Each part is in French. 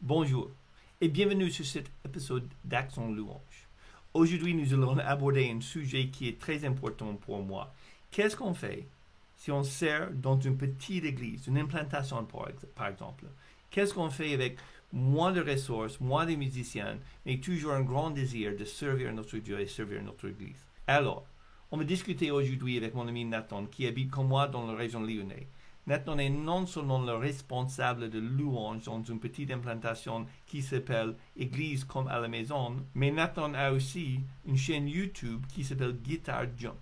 Bonjour et bienvenue sur cet épisode d'Action Louange. Aujourd'hui, nous allons aborder un sujet qui est très important pour moi. Qu'est-ce qu'on fait si on sert dans une petite église, une implantation par exemple? Qu'est-ce qu'on fait avec moins de ressources, moins de musiciens, mais toujours un grand désir de servir notre Dieu et servir notre église? Alors, on va discuter aujourd'hui avec mon ami Nathan qui habite comme moi dans la région lyonnaise. Nathan est non seulement le responsable de louange dans une petite implantation qui s'appelle Église comme à la maison, mais Nathan a aussi une chaîne YouTube qui s'appelle Guitar Jump.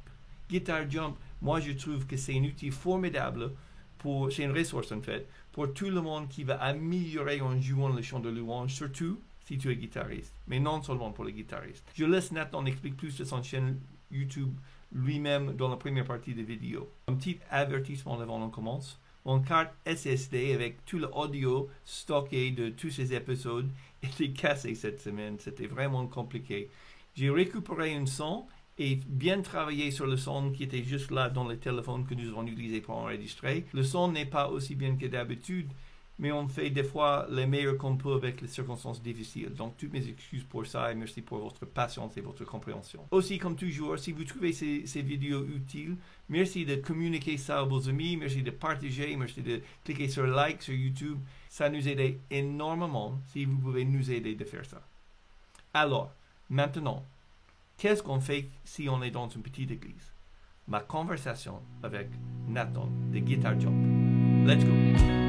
Guitar Jump, moi je trouve que c'est un outil formidable pour, c'est une ressource en fait, pour tout le monde qui va améliorer en jouant le chant de louange, surtout si tu es guitariste, mais non seulement pour les guitaristes. Je laisse Nathan expliquer plus de son chaîne YouTube lui-même dans la première partie de vidéo. Un petit avertissement avant on commence. Mon carte SSD avec tout l'audio stocké de tous ces épisodes était cassé cette semaine. C'était vraiment compliqué. J'ai récupéré un son et bien travaillé sur le son qui était juste là dans le téléphone que nous avons utilisé pour enregistrer. Le son n'est pas aussi bien que d'habitude, mais on fait des fois les meilleurs qu'on peut avec les circonstances difficiles. Donc, toutes mes excuses pour ça et merci pour votre patience et votre compréhension. Aussi, comme toujours, si vous trouvez ces, vidéos utiles, merci de communiquer ça à vos amis, merci de partager, merci de cliquer sur like sur YouTube. Ça nous aide énormément si vous pouvez nous aider de faire ça. Alors, maintenant, qu'est-ce qu'on fait si on est dans une petite église? Ma conversation avec Nathan de Guitar Jump. Let's go!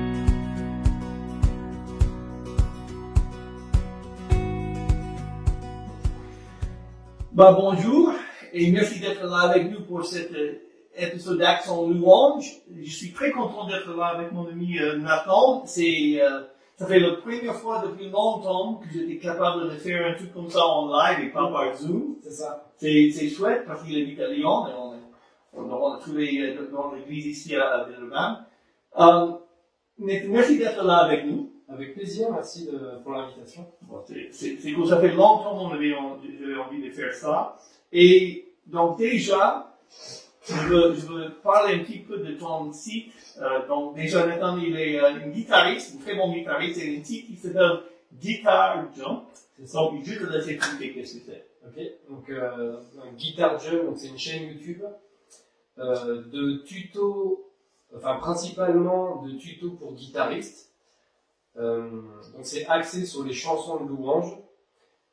Bah, bonjour et merci d'être là avec nous pour cet euh, épisode d'Action Louange. Je suis très content d'être là avec mon ami euh, Nathan. C'est, euh, ça fait la première fois depuis longtemps que j'étais capable de faire un truc comme ça en live et pas par Zoom. C'est ça. C'est, c'est chouette parce qu'il habite à Lyon et on, est, on, a trouvé dans l'église ici à, à Villeurbanne. merci d'être là avec nous. Avec plaisir, merci de, pour l'invitation. Bon, c'est cool, ça fait longtemps qu'on avait, j'avais envie de faire ça. Et donc déjà, je veux, je veux parler un petit peu de ton site. Euh, donc déjà, Nathan, il est euh, un guitariste, un très bon guitariste. C'est un site qui s'appelle Guitar Jump. Donc, je te laisser expliquer qu'est-ce que c'est. Ok, donc euh, Guitar Jump, c'est une chaîne YouTube euh, de tutos, enfin principalement de tutos pour guitaristes. Euh, donc c'est axé sur les chansons de louange.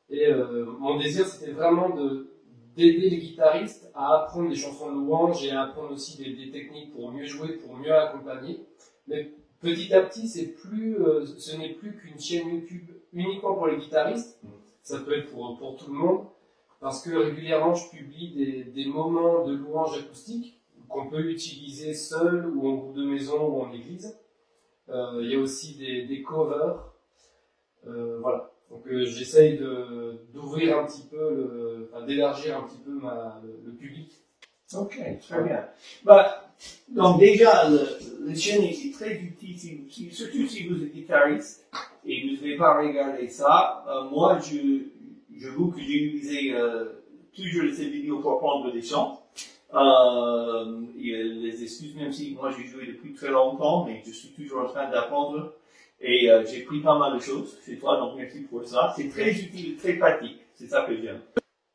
Et euh, mon désir, c'était vraiment de d'aider les guitaristes à apprendre des chansons de louange et à apprendre aussi des, techniques pour mieux jouer, pour mieux accompagner. Mais petit à petit, euh, ce n'est plus qu'une chaîne YouTube uniquement pour les guitaristes. Ça peut être pour, pour tout le monde. Parce que régulièrement, je publie des, des moments de louange acoustique qu'on peut utiliser seul ou en groupe de maison ou en église. Euh, il y a aussi des, des covers. Euh, voilà. Donc euh, j'essaye d'ouvrir un petit peu, enfin, d'élargir un petit peu ma, le, public. Ok, très bien. Bah, donc déjà, le, le chaîne est très utile, si, surtout si vous êtes guitariste et vous ne devez pas regarder ça. Euh, moi, je, j'avoue que j'ai utilisé euh, toujours ces vidéos pour apprendre des chants. Euh, les excuses, même si moi j'ai joué depuis très longtemps, mais je suis toujours en train d'apprendre et euh, j'ai pris pas mal de choses chez toi, donc merci pour ça. C'est très utile, très pratique, c'est ça que j'aime.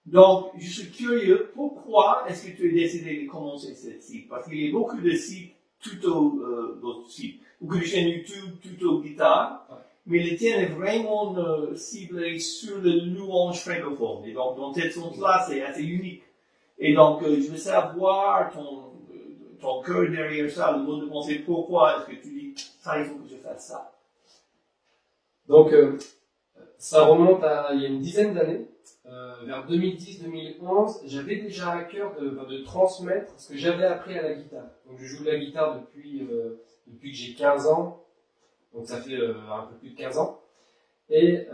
Donc, je suis curieux, pourquoi est-ce que tu as décidé de commencer cette site? Parce qu'il y a beaucoup de sites tuto, euh, d'autres sites, beaucoup de chaînes YouTube tuto guitare, mais le tien est vraiment euh, ciblé sur le louange francophone. Et donc, dans cette sens-là, c'est assez unique. Et donc, euh, je veux savoir ton, ton cœur derrière ça, le mot de penser, pourquoi est-ce que tu dis, ça, il faut que je fasse ça? Donc, euh, ça remonte à il y a une dizaine d'années, euh, vers 2010-2011, j'avais déjà à cœur de, transmettre ce que j'avais appris à la guitare. Donc, je joue de la guitare depuis, euh, que j'ai 15 ans, donc ça fait euh, un peu plus de 15 ans. Et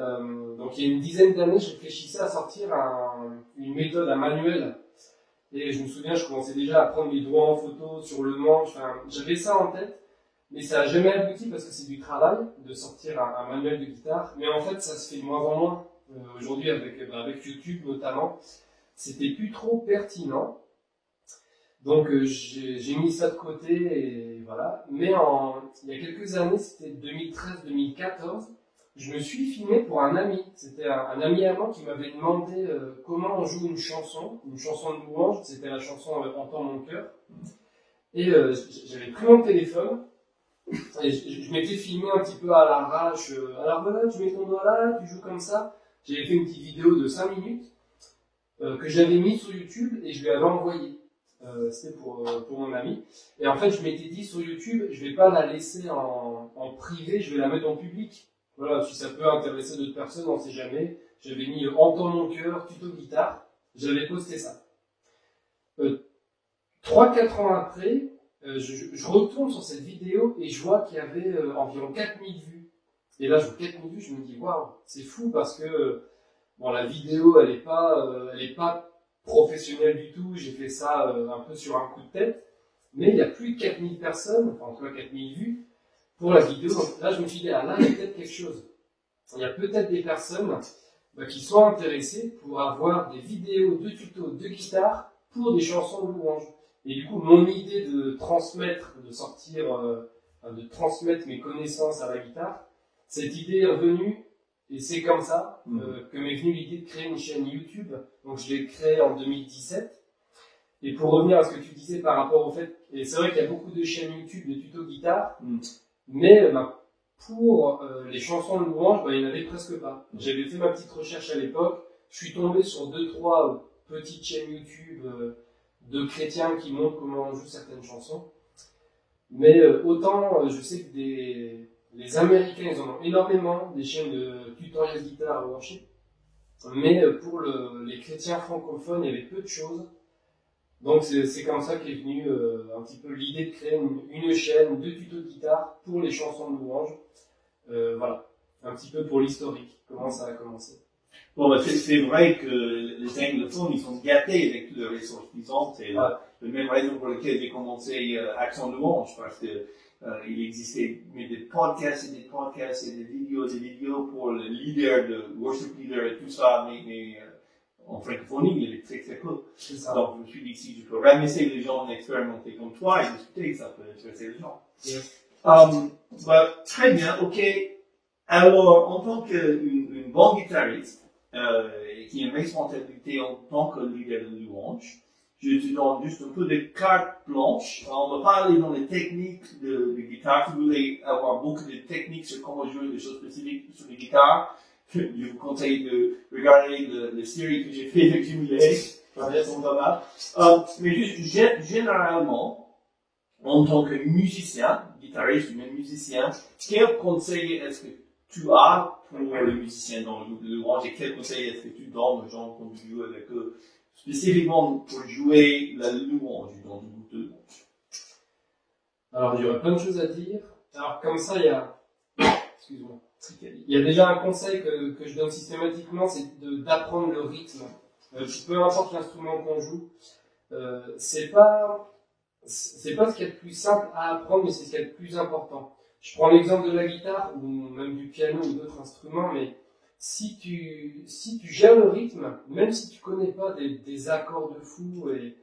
donc, il y a une dizaine d'années, je réfléchissais à sortir un, une méthode, un manuel et je me souviens, je commençais déjà à prendre mes doigts en photo sur le manche. J'avais ça en tête, mais ça n'a jamais abouti parce que c'est du travail de sortir un, manuel de guitare. Mais en fait, ça se fait de moins en moins euh, aujourd'hui avec, bah, avec YouTube notamment. C'était plus trop pertinent. Donc euh, j'ai mis ça de côté et voilà. Mais il y a quelques années, c'était 2013-2014, je me suis filmé pour un ami. C'était un, ami allemand qui m'avait demandé euh, comment on joue une chanson, une chanson de louange. C'était la chanson euh, Entends mon cœur. Et euh, j'avais pris mon téléphone et je, m'étais filmé un petit peu à l'arrache. euh, alors voilà, tu mets ton doigt là, tu joues comme ça. J'avais fait une petite vidéo de 5 minutes que j'avais mis sur YouTube et je lui avais envoyé. C'était pour, mon ami. Et en fait, je m'étais dit sur YouTube, je vais pas la laisser en privé, je vais la mettre en public. Voilà, si ça peut intéresser d'autres personnes, on sait jamais. J'avais mis euh, Entends mon cœur, tuto guitare. J'avais posté ça. Euh, 3-4 ans après, euh, je, retourne sur cette vidéo et je vois qu'il y avait euh, environ 4000 vues. Et là, je vois 4000 vues, je me dis, waouh, c'est fou parce que euh, bon, la vidéo, elle est pas, euh, elle pas professionnelle du tout. J'ai fait ça euh, un peu sur un coup de tête. Mais il y a plus de 4000 personnes, enfin, en tout cas 4000 vues, pour la vidéo. Donc là, je me suis dit, ah là, il y a peut-être quelque chose. Il y a peut-être des personnes bah, qui sont intéressées pour avoir des vidéos de tutos de guitare pour des chansons de louange. Et du coup, mon idée de transmettre, de sortir, euh, de transmettre mes connaissances à la guitare, cette idée est revenue et c'est comme ça Mhm. euh, que m'est venue l'idée de créer une chaîne YouTube. Donc je l'ai créée en 2017. Et pour revenir à ce que tu disais par rapport au fait, et c'est vrai qu'il y a beaucoup de chaînes YouTube de tutos guitare, Mhm. Mais bah, pour euh, les chansons de louange, bah, il n'y en avait presque pas. J'avais fait ma petite recherche à l'époque, je suis tombé sur deux trois euh, petites chaînes YouTube euh, de chrétiens qui montrent comment on joue certaines chansons. Mais autant, je sais que des, les Américains, ils en ont énormément, des chaînes de tutoriels guitare à worship. Mais pour le- les chrétiens francophones, il y avait peu de choses. Donc c'est comme ça qu'est venue euh, un petit peu l'idée de créer une, une chaîne de tutos de guitare pour les chansons de louange. Euh, voilà, un petit peu pour l'historique, comment ça a commencé. Bon, bah, c'est, vrai que les anglophones, ils sont gâtés avec toutes les ressources qu'ils ont. C'est Ouais. la, la même raison pour laquelle j'ai commencé euh, Accent Louange, parce que euh, il existait mais des podcasts et des podcasts et des vidéos, des vidéos pour le leader, le worship leader et tout ça, mais, mais euh, en francophonie, il est très très cool. C'est ça. Donc, je me suis dit que si je peux ramasser les gens expérimentés comme toi et discuter, ça peut intéresser les gens. Yes. Um, bah, très bien, ok. Alors, en tant qu'une une bonne guitariste, euh, et qui a une responsabilité en tant que leader de louange, je te donne juste un peu de carte blanche. On va parler dans les techniques de, de guitare. Si vous voulez avoir beaucoup de techniques sur comment jouer des choses spécifiques sur les guitares, je vous conseille de regarder le, le série que j'ai fait pas mal. Euh, mais juste, gé- généralement, en tant que musicien, guitariste même musicien, quel conseil est-ce que tu as pour les musiciens dans le groupe de louange et quel conseil est-ce que tu donnes aux gens quand tu joues avec eux, spécifiquement pour jouer la louange dans le groupe de louange Alors, il y aurait plein de choses à dire. Alors, comme ça, il y a, excuse-moi. Il y a déjà un conseil que, que je donne systématiquement, c'est d'apprendre le rythme. Euh, peu importe l'instrument qu'on joue, euh, c'est pas, c'est pas ce qu'il y a de plus simple à apprendre, mais c'est ce qu'il y a de plus important. Je prends l'exemple de la guitare, ou même du piano ou d'autres instruments, mais si tu, si tu gères le rythme, même si tu connais pas des, des accords de fou et,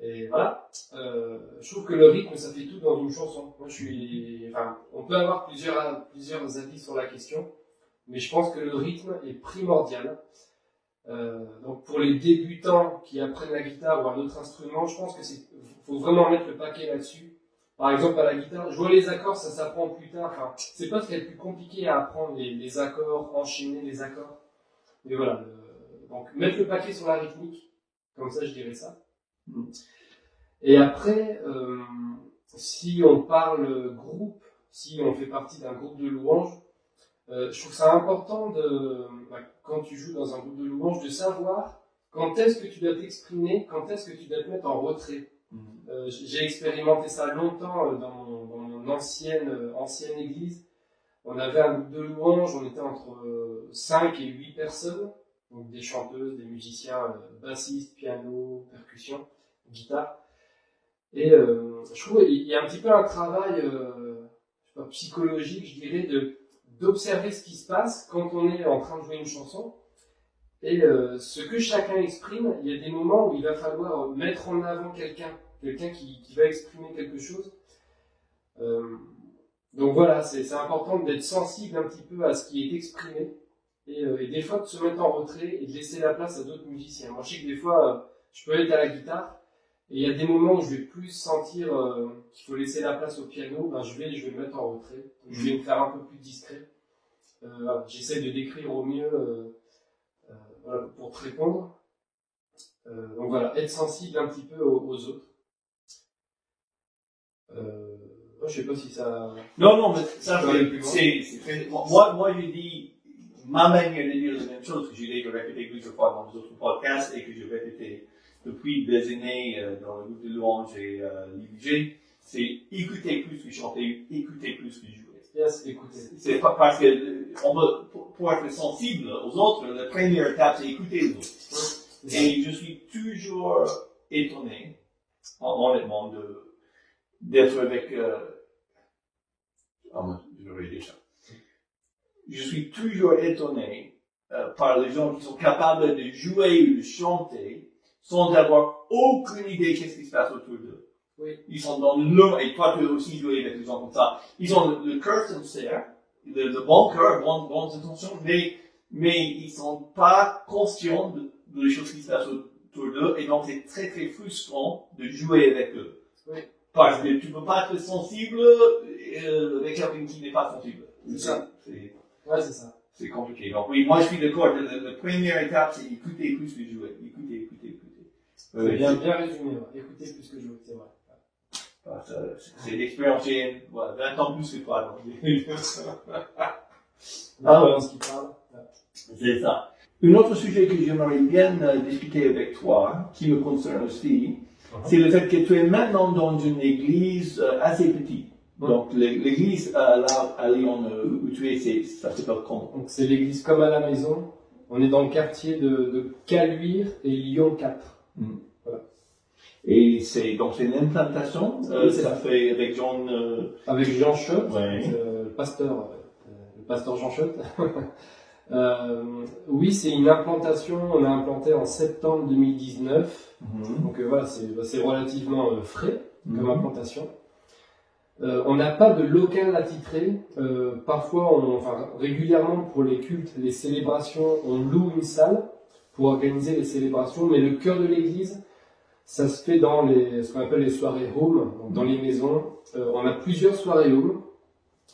et voilà, euh, je trouve que le rythme, ça fait tout dans une chanson. Moi, je suis, on peut avoir plusieurs, plusieurs avis sur la question, mais je pense que le rythme est primordial. Euh, donc, pour les débutants qui apprennent la guitare ou un autre instrument, je pense que c'est, faut vraiment mettre le paquet là-dessus. Par exemple, à la guitare, jouer les accords, ça s'apprend plus tard. Enfin, c'est pas ce qui est le plus compliqué à apprendre, les, les accords, enchaîner les accords. Mais voilà, donc mettre le paquet sur la rythmique, comme ça, je dirais ça. Et après, euh, si on parle groupe, si on fait partie d'un groupe de louanges, euh, je trouve ça important de, bah, quand tu joues dans un groupe de louanges, de savoir quand est-ce que tu dois t'exprimer, quand est-ce que tu dois te mettre en retrait. Euh, j'ai expérimenté ça longtemps dans mon, dans mon ancienne, ancienne église. On avait un groupe de louanges, on était entre euh, 5 et 8 personnes, des chanteuses, des musiciens, euh, bassistes, piano, percussion, guitare. Et euh, je trouve il y a un petit peu un travail euh, psychologique, je dirais, de d'observer ce qui se passe quand on est en train de jouer une chanson. Et ce que chacun exprime, il y a des moments où il va falloir mettre en avant quelqu'un, quelqu'un qui, qui va exprimer quelque chose. Donc voilà, c'est important d'être sensible un petit peu à ce qui est exprimé et, euh, et des fois de se mettre en retrait et de laisser la place à d'autres musiciens. Moi, je sais que des fois, euh, je peux être à la guitare et il y a des moments où je vais plus sentir euh, qu'il faut laisser la place au piano. Ben, je vais, je vais me mettre en retrait. Je vais me faire un peu plus discret. Euh, voilà, J'essaie de décrire au mieux voilà, pour te répondre. Donc voilà, être sensible un petit peu aux, aux autres. Euh, moi, je sais pas si ça. Non, non, mais ça, c'est, très, moi, moi, je dis, ma manière de dire la même chose, que j'ai déjà répété plusieurs fois dans les autres podcasts et que je répétais depuis des années euh, dans le groupe de louange et euh, l'IVG, c'est écouter plus que chanter, écouter plus que jouer. Yes, écoutez. C'est pas parce que, euh, on veut, pour, pour être sensible aux autres, la première étape, c'est écouter les autres. Et je suis toujours étonné, hon- honnêtement, de, d'être avec, euh, ah, je vais dire ça. Je suis toujours étonné euh, par les gens qui sont capables de jouer ou de chanter sans avoir aucune idée de ce qui se passe autour d'eux. Oui. Ils sont dans le, et toi tu as aussi joué avec des gens comme ça, ils ont le, le cœur sincère, le, le bon cœur, bonnes, bonnes intentions, mais, mais ils sont pas conscients de, de les choses qui se passent autour d'eux, et donc c'est très très frustrant de jouer avec eux. Oui. Parce que tu peux pas être sensible euh, avec quelqu'un qui n'est pas sensible. C'est ça. C'est, Ouais, c'est ça. c'est compliqué. Donc oui, moi je suis d'accord, la, première étape c'est écouter plus que jouer. Écouter, écouter, écouter. C'est bien, bien résumé. ouais. Écoutez plus que veux, c'est vrai. Ah, C'est l'expérience, j'ai voilà, 20 ans plus que toi. donc. Ah, ce qui parle. C'est ça. Un autre sujet que j'aimerais bien euh, discuter avec toi, qui me concerne aussi, c'est le fait que tu es maintenant dans une église euh, assez petite. Donc l'é- l'église là à Lyon où tu es, c'est, ça s'appelle comment? Donc c'est l'église comme à la maison. On est dans le quartier de, de Caluire et Lyon 4. Et c'est donc c'est une implantation. euh, ça ça. fait avec John. euh, Avec Jean Schott, Ouais. euh, le pasteur, euh, le pasteur Jean Schott. Euh, oui, c'est une implantation. On a implanté en septembre 2019. Donc euh, voilà, c'est c'est relativement frais comme implantation. Euh, on n'a pas de local attitré. Euh, parfois, on, enfin, régulièrement pour les cultes, les célébrations, on loue une salle pour organiser les célébrations. Mais le cœur de l'église, ça se fait dans les, ce qu'on appelle les soirées home, dans les maisons. Euh, on a plusieurs soirées home,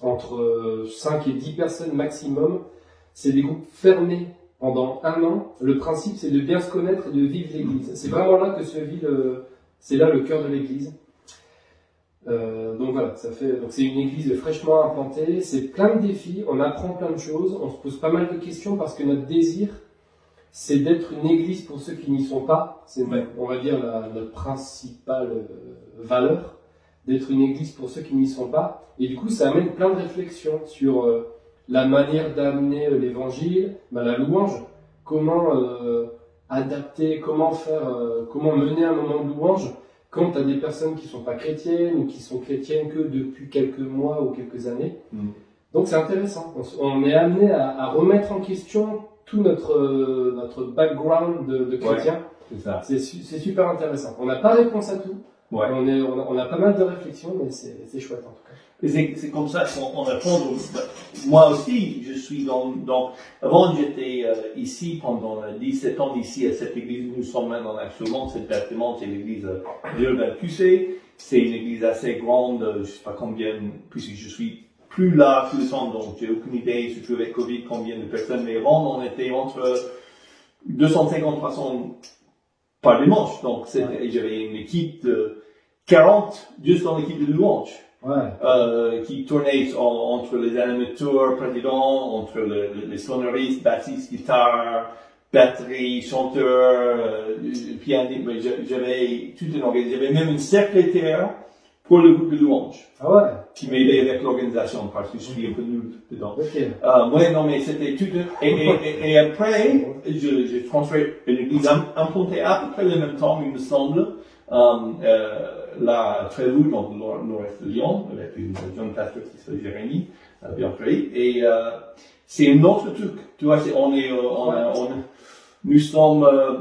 entre euh, 5 et 10 personnes maximum. C'est des groupes fermés pendant un an. Le principe, c'est de bien se connaître et de vivre l'église. C'est vraiment là que se vit le, c'est là le cœur de l'église. Euh, donc voilà, ça fait, donc c'est une église fraîchement implantée. C'est plein de défis. On apprend plein de choses. On se pose pas mal de questions parce que notre désir, c'est d'être une église pour ceux qui n'y sont pas. C'est, Ouais. on va dire, la, notre principale euh, valeur d'être une église pour ceux qui n'y sont pas. Et du coup, ça amène plein de réflexions sur euh, la manière d'amener euh, l'évangile, bah, la louange, comment adapter, comment faire, comment mener un moment de louange quand tu as des personnes qui sont pas chrétiennes ou qui sont chrétiennes que depuis quelques mois ou quelques années. Mm. Donc c'est intéressant. On, est amené à, à remettre en question tout notre, euh, notre background de, de chrétien. C'est ça. C'est su- c'est super intéressant. On n'a pas réponse à tout. Ouais. On, est, on, a, on a pas mal de réflexions, mais c'est chouette en tout cas. C'est, comme ça qu'on. Donc, bah, Moi aussi, je suis dans, dans avant j'étais euh, ici pendant euh, 17 ans ici à cette église nous sommes maintenant actuellement. C'est bâtiment, c'est l'église euh, de QC. C'est une église assez grande, euh, je sais pas combien, puisque je suis plus là tout le temps, donc j'ai aucune idée, surtout avec Covid, combien de personnes. Mais avant, on était entre 250 300 par dimanche. Donc j'avais une équipe de 40 juste dans l'équipe de louange Ouais. euh, qui tournait en- entre les animateurs présidents, entre le- le- les sonoristes, bassistes, guitare, batterie, chanteur, euh, pianiste. J'avais toute une organisation. J'avais même une secrétaire pour le groupe de louange Ah ouais? qui m'aidait avec l'organisation parce que je suis un peu nul dedans. Euh, ouais, non, mais c'était tout. un- Et, et, et, et après, je- j'ai transféré une église im- implantée à peu près le même temps, il me semble, euh, là, à Trévoux, dans le nord- nord-est de Lyon, avec une jeune pasteur qui s'appelle Jérémy, euh, bien pris. Et euh, c'est un autre truc. Tu vois, c'est- on est, euh, on, a- on, nous sommes euh,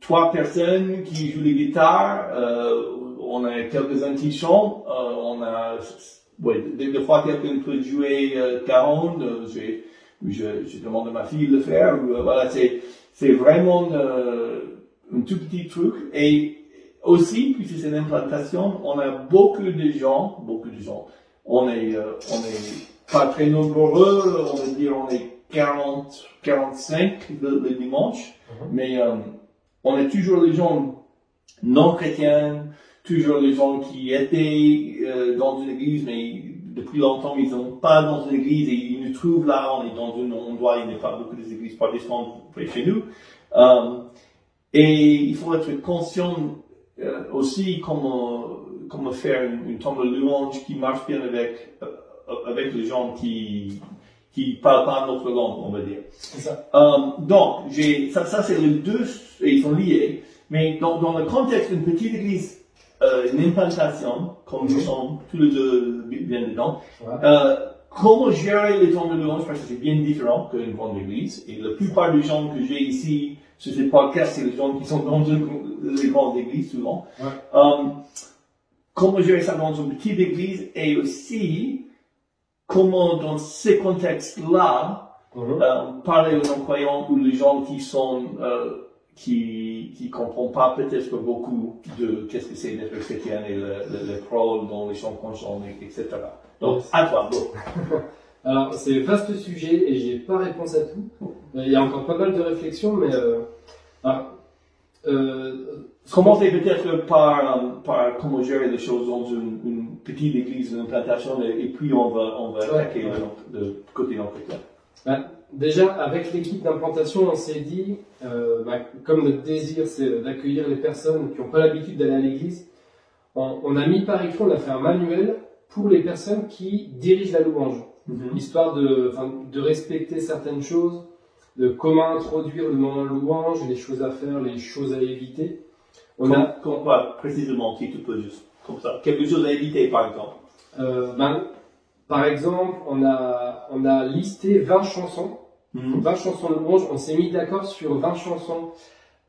trois personnes qui jouent les guitares, euh, on a quelques-uns qui chantent, on a ouais, des, des fois quelqu'un peut jouer euh, 40, euh, j'ai- je, je demande à ma fille de le faire. voilà, c'est c'est vraiment un tout petit truc. Et aussi, puisque c'est une implantation, on a beaucoup de gens, beaucoup de gens. On est, euh, on est pas très nombreux, on va dire on est 40, 45 le, le dimanche, Mhm. mais euh, on a toujours les gens non chrétiens, toujours les gens qui étaient euh, dans une église, mais depuis longtemps ils sont pas dans une église et ils nous trouvent là, on est dans un endroit, il n'y a pas beaucoup d'églises protestantes près chez nous. Euh, et il faut être conscient euh, aussi comment, comment faire une, une tombe de louange qui marche bien avec, euh, avec les gens qui qui parlent pas notre langue, on va dire. Ça. Euh, donc, j'ai, ça, ça c'est les deux, et ils sont liés, mais dans, dans le contexte d'une petite église, euh, une implantation, comme nous sommes tous les deux bien dedans, Ouais. euh, comment gérer les temps de louange, parce que c'est bien différent qu'une grande église, et la plupart des gens que j'ai ici sur ces podcasts, c'est les gens qui sont dans les grandes églises souvent. Ouais. Euh, comment gérer ça dans une petite église, et aussi, comment dans ces contextes-là, Mhm. euh, parler aux non-croyants ou les gens qui sont euh, qui qui comprennent pas peut-être beaucoup de qu'est-ce que c'est d'être chrétien et le, le, le rôle dans les champs conscients, etc. Donc, à toi, bon. Alors, c'est vaste sujet et j'ai pas réponse à tout. Il y a encore pas mal de réflexions, mais euh, euh, Commencez peut-être par, par comment gérer les choses dans une, une petite église, une implantation, et, et puis on va, on va Ouais, attaquer ouais. le, le côté non-chrétien. bah, déjà avec l'équipe d'implantation, on s'est dit, euh, bah, comme notre désir c'est d'accueillir les personnes qui n'ont pas l'habitude d'aller à l'église, on, on a mis par écrit, on a fait un manuel pour les personnes qui dirigent la louange. histoire de, enfin, de respecter certaines choses, de comment introduire le moment de louange, les choses à faire, les choses à éviter. On Comme, a, comme, précisément, si tu peux juste, comme ça. Quelque chose à éviter, par exemple. euh, ben, par exemple, on a, on a listé 20 chansons, 20 chansons de louange. On s'est mis d'accord sur 20 chansons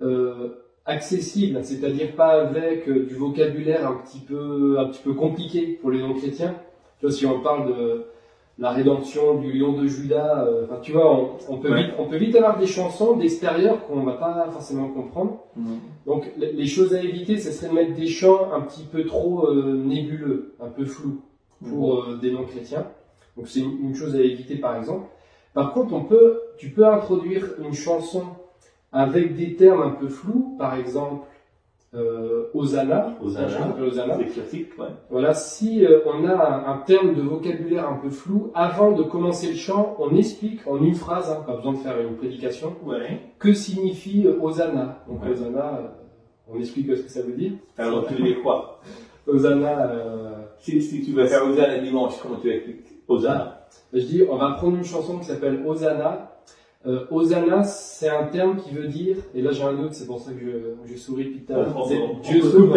euh, accessibles, c'est-à-dire pas avec euh, du vocabulaire un petit peu, un petit peu compliqué pour les non-chrétiens. Tu vois, si on parle de la rédemption du lion de Judas, euh, enfin, tu vois, on, on peut Ouais. vite, on peut vite avoir des chansons d'extérieur qu'on va pas forcément comprendre. Donc, les les choses à éviter, ce serait de mettre des chants un petit peu trop euh, nébuleux, un peu flous pour euh, des non-chrétiens. Donc, c'est une, une chose à éviter, par exemple. Par contre, on peut, tu peux introduire une chanson avec des termes un peu flous, par exemple, euh, Hosanna. C'est classique, ouais. Voilà, si euh, on a un, un terme de vocabulaire un peu flou, avant de commencer le chant, on explique en une phrase, hein, pas besoin de faire une prédication, Ouais. que signifie euh, Hosanna. Donc Ouais. Hosanna, euh, on explique ce que ça veut dire. Alors, tu veux dire quoi? Hosanna, euh, Si, si tu veux faire Hosanna dimanche, comment tu expliques? Hosanna je dis, on va prendre une chanson qui s'appelle Hosanna. Euh, Hosanna, c'est un terme qui veut dire, et là j'ai un doute, c'est pour ça que je, je souris depuis tout à l'heure. Dieu sauve.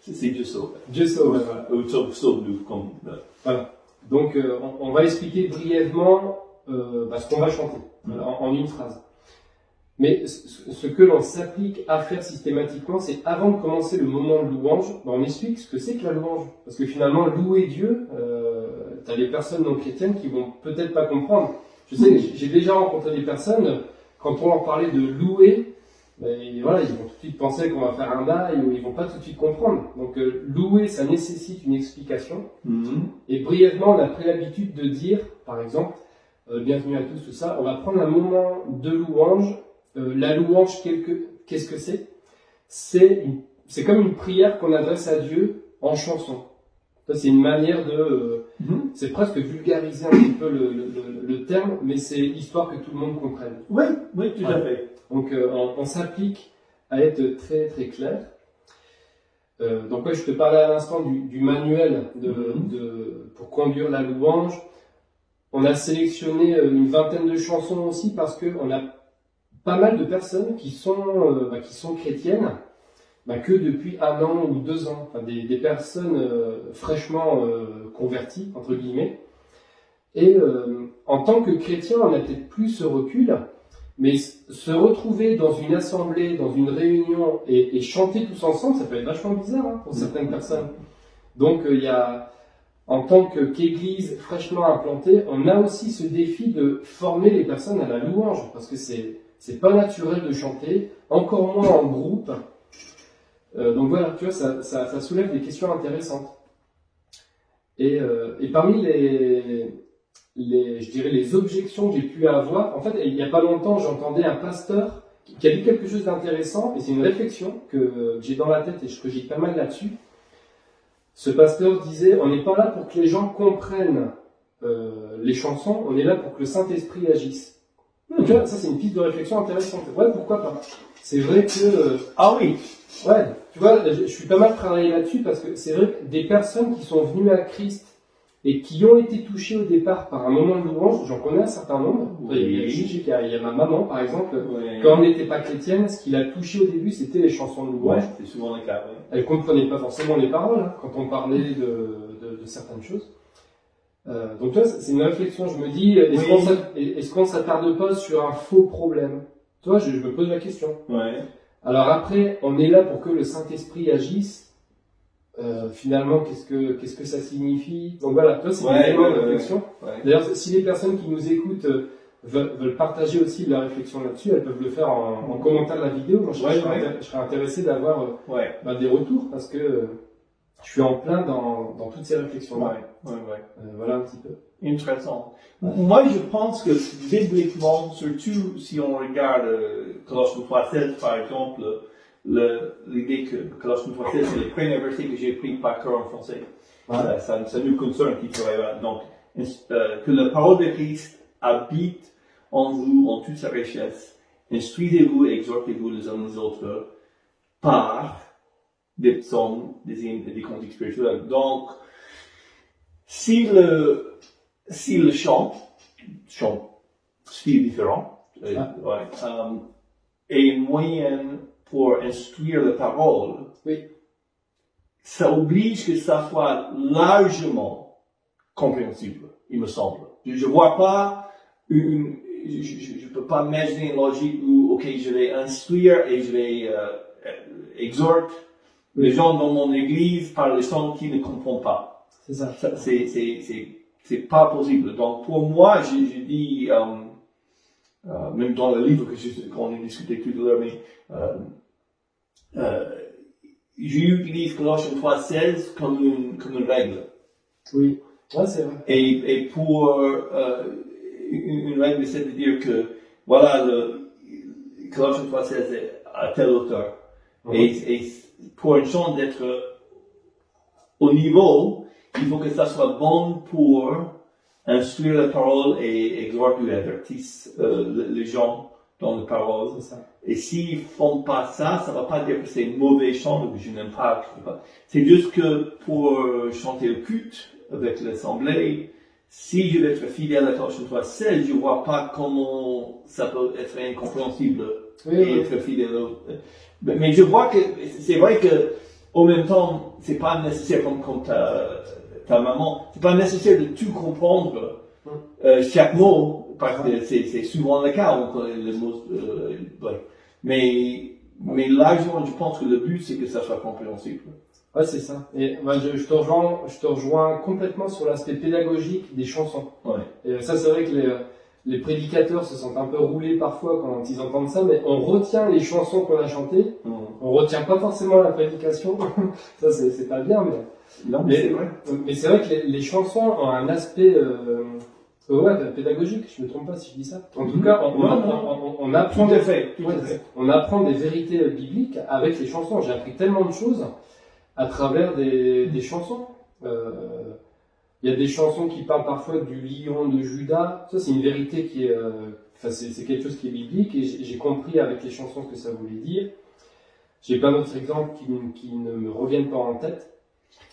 C'est- Dieu sauve. Dieu sauve, voilà. Sauve, sauve-nous, comme. euh, Donc, euh, on, on va expliquer brièvement euh, bah, ce qu'on va chanter Mhm. en, en une phrase. Mais ce, ce que l'on s'applique à faire systématiquement, c'est avant de commencer le moment de louange, bah, on explique ce que c'est que la louange. Parce que finalement, louer Dieu, euh, tu as des personnes non chrétiennes qui vont peut-être pas comprendre. Je sais, j'ai j'ai déjà rencontré des personnes, quand on leur parlait de louer, ben, voilà, ils vont tout de suite penser qu'on va faire un bail ou ils vont pas tout de suite comprendre. Donc euh, louer, ça nécessite une explication. mhm. Et brièvement, on a pris l'habitude de dire, par exemple, euh, bienvenue à tous, tout ça, on va prendre un moment de louange. Euh, la louange, qu'est-ce que c'est? C'est c'est comme une prière qu'on adresse à Dieu en chanson. Ça, C'est une manière de... Mhm. c'est presque vulgariser un petit peu le, le- le- le terme, mais c'est histoire que tout le monde comprenne. Oui, oui, tout à fait. Donc euh, on, on s'applique à être très très clair. Euh, donc ouais, je te parlais à l'instant du, du manuel de, Mhm. de- pour conduire la louange. On a sélectionné euh, une vingtaine de chansons aussi parce que on a pas mal de personnes qui sont euh, bah, qui sont chrétiennes bah, que depuis un an ou deux ans, Enfin, des, des personnes euh, fraîchement euh, converties entre guillemets. Et euh, en tant que chrétien, on a peut-être plus ce recul, mais se retrouver dans une assemblée, dans une réunion et, et chanter tous ensemble, ça peut être vachement bizarre hein, pour certaines personnes. Donc il y a en tant qu'église fraîchement implantée, on a aussi ce défi de former les personnes à la louange, parce que c'est c'est pas naturel de chanter, encore moins en groupe. Euh, donc voilà, tu vois, ça, ça, ça soulève des questions intéressantes. Et, euh, et parmi les, les, je dirais, les objections que j'ai pu avoir, en fait, il n'y a pas longtemps, j'entendais un pasteur qui, a dit quelque chose d'intéressant, et c'est une réflexion que, j'ai dans la tête et que j'ai pas mal là-dessus. Ce pasteur disait, on n'est pas là pour que les gens comprennent euh, les chansons, on est là pour que le Saint-Esprit agisse. Tu vois, ça c'est une piste de réflexion intéressante. Ouais, pourquoi pas C'est vrai que euh, Ah oui, Ouais, tu vois, je, je suis pas mal travaillé là-dessus parce que c'est vrai que des personnes qui sont venues à Christ et qui ont été touchées au départ par un moment de louange, j'en connais un certain nombre. Oui. Il y a- il y a- il y a ma maman, par exemple, quand elle n'était pas chrétienne, ce qui l'a touchée au début, c'était les chansons de louange. Ouais, c'est souvent le cas. ouais. Elle comprenait pas forcément les paroles hein, quand on parlait de, de- de certaines choses. Euh, donc là, c'est une réflexion. Je me dis, est-ce Oui. qu'on est-ce qu'on s'attarde pas sur un faux problème? Tu vois, je, je me pose la question. Ouais. Alors après, on est là pour que le Saint-Esprit agisse. Euh, finalement, qu'est-ce que qu'est-ce que ça signifie? Donc voilà, toi, c'est Ouais, une ouais, réflexion. ouais. D'ailleurs, si les personnes qui nous écoutent euh, veulent, partager aussi leur réflexion là-dessus, elles peuvent le faire en, en commentaire de la vidéo. Moi, je, Ouais, je serais, ouais. inté- je serais intéressé d'avoir euh, Ouais. bah, des retours parce que je suis en plein dans, dans toutes ces réflexions-là. Ouais. Ouais. Euh, voilà un petit peu. Intéressant. Moi, je pense que bibliquement, surtout si on regarde euh, Colossiens 3.16 par exemple, le- l'idée que Colossiens 3.16 c'est le premier verset que j'ai pris par cœur en français. Voilà. Ça, ça, ça nous concerne qui travaille là. Donc, euh, que la parole de Christ habite en vous en toute sa richesse. Instruisez-vous et exhortez-vous les uns les autres par des psaumes, des hymnes et des cantiques spirituels. Donc, si le, si le chant, chant, style différent, euh, Ah. ouais, euh, est moyen pour instruire la parole, Oui. ça oblige que ça soit largement compréhensible, il me semble. Je, je vois pas une, je, je peux pas imaginer une logique où, ok, je vais instruire et je vais euh, euh, exhorter les gens dans mon église par les gens qui ne comprennent pas. C'est ça. Ça, c'est, pas possible. Donc, pour moi, j'ai, dit, euh, euh, même dans le livre qu'on a discuté tout à l'heure, mais, euh, euh, j'utilise Colossiens 3.16 comme une, comme une règle. Oui. Ouais, c'est vrai. Et, et pour une, règle, c'est de dire que, voilà, le Colossiens 3.16 est à telle hauteur. Et, et pour une chance d'être au niveau, il faut que ça soit bon pour instruire la parole et exhorter avertir euh, les gens dans la parole. C'est ça. Et s'ils font pas ça, ça va pas dire que c'est mauvais chant, que je n'aime pas. je. C'est juste que pour euh, chanter le culte avec l'assemblée, si je vais être fidèle à Colossiens 3.16, je vois pas comment ça peut être incompréhensible Oui, et oui. être fidèle. Mais, je vois que c'est vrai que en même temps, c'est pas nécessaire comme, comme ta, maman, c'est pas nécessaire de tout comprendre euh, chaque mot parce que c'est c'est souvent le cas. On connaît les mots, euh, ouais. Mais mais largement, je pense que le but c'est que ça soit compréhensible. Ouais, c'est ça. Et moi, je, je te rejoins, je te rejoins complètement sur l'aspect pédagogique des chansons. Ouais. Et ça, c'est vrai que les, les prédicateurs se sentent un peu roulés parfois quand ils entendent ça, mais on retient les chansons qu'on a chantées, on retient pas forcément la prédication. ça, c'est pas bien, mais, Non, Mais- c'est vrai. mais c'est vrai que les, les chansons ont un aspect euh, euh, ouais, pédagogique. Je me trompe pas si je dis ça. En tout Mhm. cas, on, Non, on- non. on- on apprend à fait. Ouais, on apprend des vérités euh, bibliques avec les chansons. J'ai appris tellement de choses à travers des, des chansons. Euh, Il y a des chansons qui parlent parfois du lion de Judas. Ça, c'est une vérité qui est, euh, enfin, c'est quelque chose qui est biblique et j'ai compris avec les chansons ce que ça voulait dire. J'ai plein d'autres exemples qui, qui ne me reviennent pas en tête.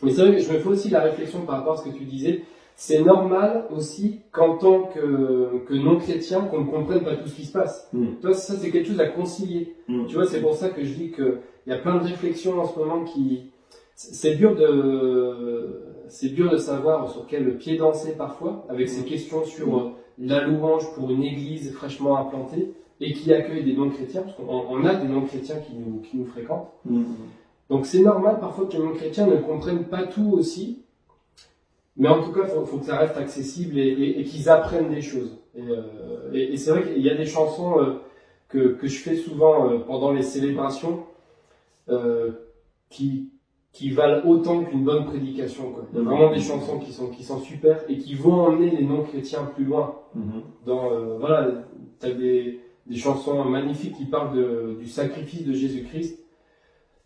Mais c'est vrai que je me fais aussi la réflexion par rapport à ce que tu disais. C'est normal aussi qu'en tant que, que non-chrétien, qu'on ne comprenne pas tout ce qui se passe. Mm. Toi, ça, c'est quelque chose à concilier. Mm. Tu vois, c'est pour ça que je dis qu'il y a plein de réflexions en ce moment qui. C'est dur de. C'est dur de savoir sur quel pied danser parfois, avec ces questions sur euh, la louange pour une église fraîchement implantée et qui accueille des non-chrétiens, parce qu'on on a des non-chrétiens qui nous, qui nous fréquentent. Mm. Donc c'est normal parfois que les non-chrétiens ne comprennent pas tout aussi. mais en tout cas, faut, faut que ça reste accessible et, et- et qu'ils apprennent des choses. Et, euh, et- c'est vrai qu'il y a des chansons euh, que, que je fais souvent euh, pendant les célébrations qui, qui valent autant qu'une bonne prédication. Quoi. Il y a vraiment des chansons qui sont, qui sont super et qui vont emmener les non-chrétiens plus loin. Mhm. Dans, euh, voilà, tu as des, des chansons magnifiques qui parlent de, du sacrifice de Jésus-Christ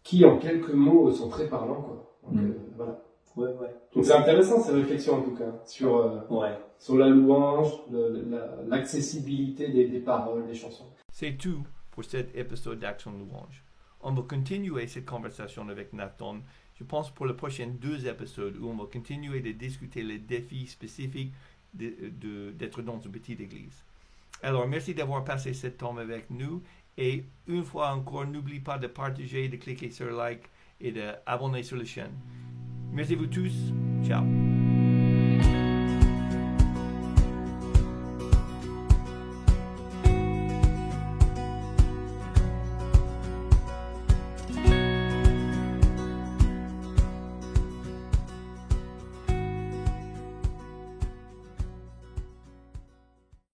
qui, en quelques mots, sont très parlants. Quoi. Donc, Mhm. euh, voilà. Ouais, ouais. Donc c'est intéressant ces réflexions en tout cas sur, euh, Ouais. sur la louange, le- la- l'accessibilité des, des paroles, des chansons. C'est tout pour cet épisode d'Action Louange. On va continuer cette conversation avec Nathan, je pense, pour les prochains deux épisodes où on va continuer de discuter les défis spécifiques de- de- d'être dans une petite église. Alors, merci d'avoir passé ce temps avec nous. Et une fois encore, n'oublie pas de partager, de cliquer sur like et d'abonner sur la chaîne. Merci à vous tous. Ciao.